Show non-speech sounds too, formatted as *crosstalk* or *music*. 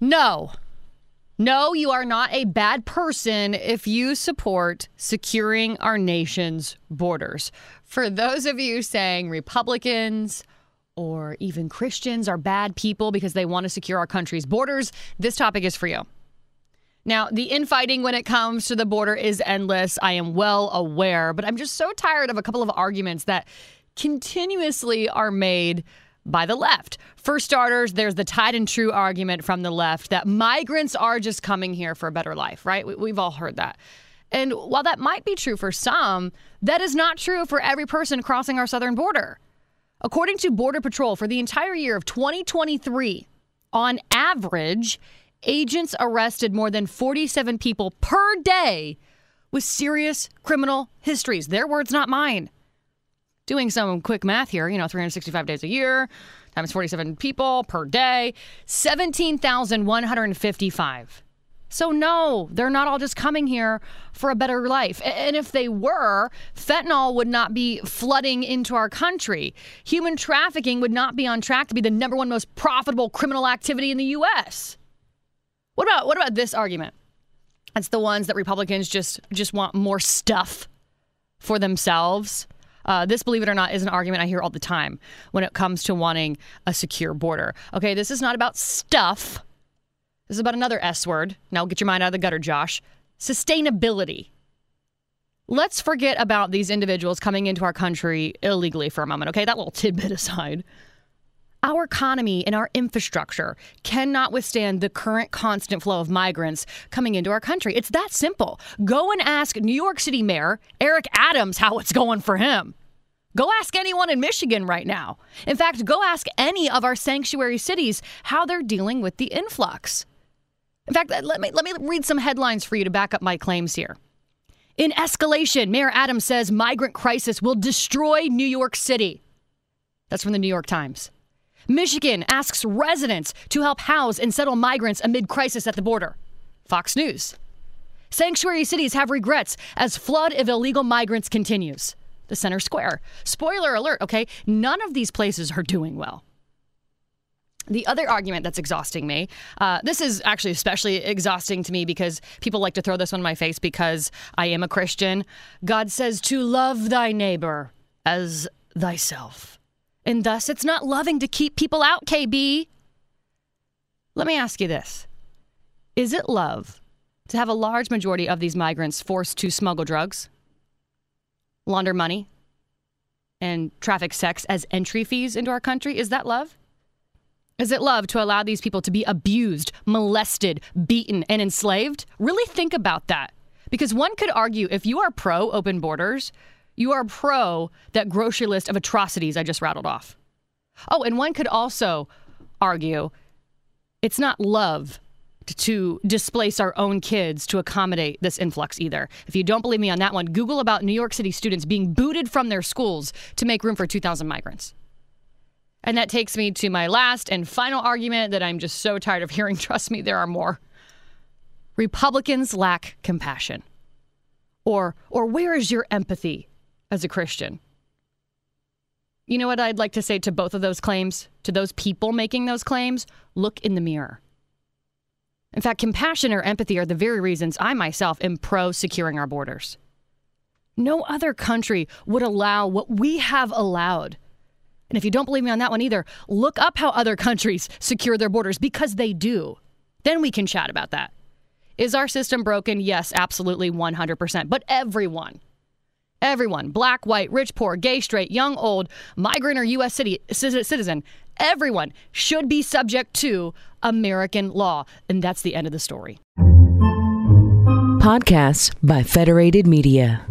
No. No, you are not a bad person if you support securing our nation's borders. For those of you saying Republicans or even Christians are bad people because they want to secure our country's borders, this topic is for you. Now, the infighting when it comes to the border is endless. I am well aware, but I'm just so tired of a couple of arguments that continuously are made by the left. For starters, there's the tied and true argument from the left that migrants are just coming here for a better life, right? We've all heard that. And while that might be true for some, that is not true for every person crossing our southern border. According to Border Patrol, for the entire year of 2023, on average, agents arrested more than 47 people per day with serious criminal histories. Their words, not mine doing some quick math here, you know, 365 days a year times 47 people per day, 17,155. So, no, they're not all just coming here for a better life. And if they were, fentanyl would not be flooding into our country. Human trafficking would not be on track to be the number one most profitable criminal activity in the U.S. What about, what about this argument? It's the ones that Republicans just, just want more stuff for themselves. Uh, this, believe it or not, is an argument I hear all the time when it comes to wanting a secure border. Okay, this is not about stuff. This is about another S word. Now get your mind out of the gutter, Josh. Sustainability. Let's forget about these individuals coming into our country illegally for a moment, okay? That little tidbit *laughs* aside. Our economy and our infrastructure cannot withstand the current constant flow of migrants coming into our country. It's that simple. Go and ask New York City Mayor Eric Adams how it's going for him. Go ask anyone in Michigan right now. In fact, go ask any of our sanctuary cities how they're dealing with the influx. In fact, let me let me read some headlines for you to back up my claims here. In escalation, Mayor Adams says migrant crisis will destroy New York City. That's from the New York Times. Michigan asks residents to help house and settle migrants amid crisis at the border. Fox News. Sanctuary cities have regrets as flood of illegal migrants continues. The center square. Spoiler alert, okay? None of these places are doing well. The other argument that's exhausting me, uh, this is actually especially exhausting to me because people like to throw this on my face because I am a Christian. God says to love thy neighbor as thyself. And thus, it's not loving to keep people out, KB. Let me ask you this Is it love to have a large majority of these migrants forced to smuggle drugs, launder money, and traffic sex as entry fees into our country? Is that love? Is it love to allow these people to be abused, molested, beaten, and enslaved? Really think about that. Because one could argue if you are pro open borders, you are pro that grocery list of atrocities I just rattled off. Oh, and one could also argue it's not love to displace our own kids to accommodate this influx either. If you don't believe me on that one, Google about New York City students being booted from their schools to make room for 2,000 migrants. And that takes me to my last and final argument that I'm just so tired of hearing. *laughs* Trust me, there are more. Republicans lack compassion. Or, or where is your empathy? As a Christian. You know what I'd like to say to both of those claims, to those people making those claims? Look in the mirror. In fact, compassion or empathy are the very reasons I myself am pro securing our borders. No other country would allow what we have allowed. And if you don't believe me on that one either, look up how other countries secure their borders because they do. Then we can chat about that. Is our system broken? Yes, absolutely 100%. But everyone, Everyone, black, white, rich, poor, gay, straight, young, old, migrant, or U.S. City, citizen, everyone should be subject to American law. And that's the end of the story. Podcasts by Federated Media.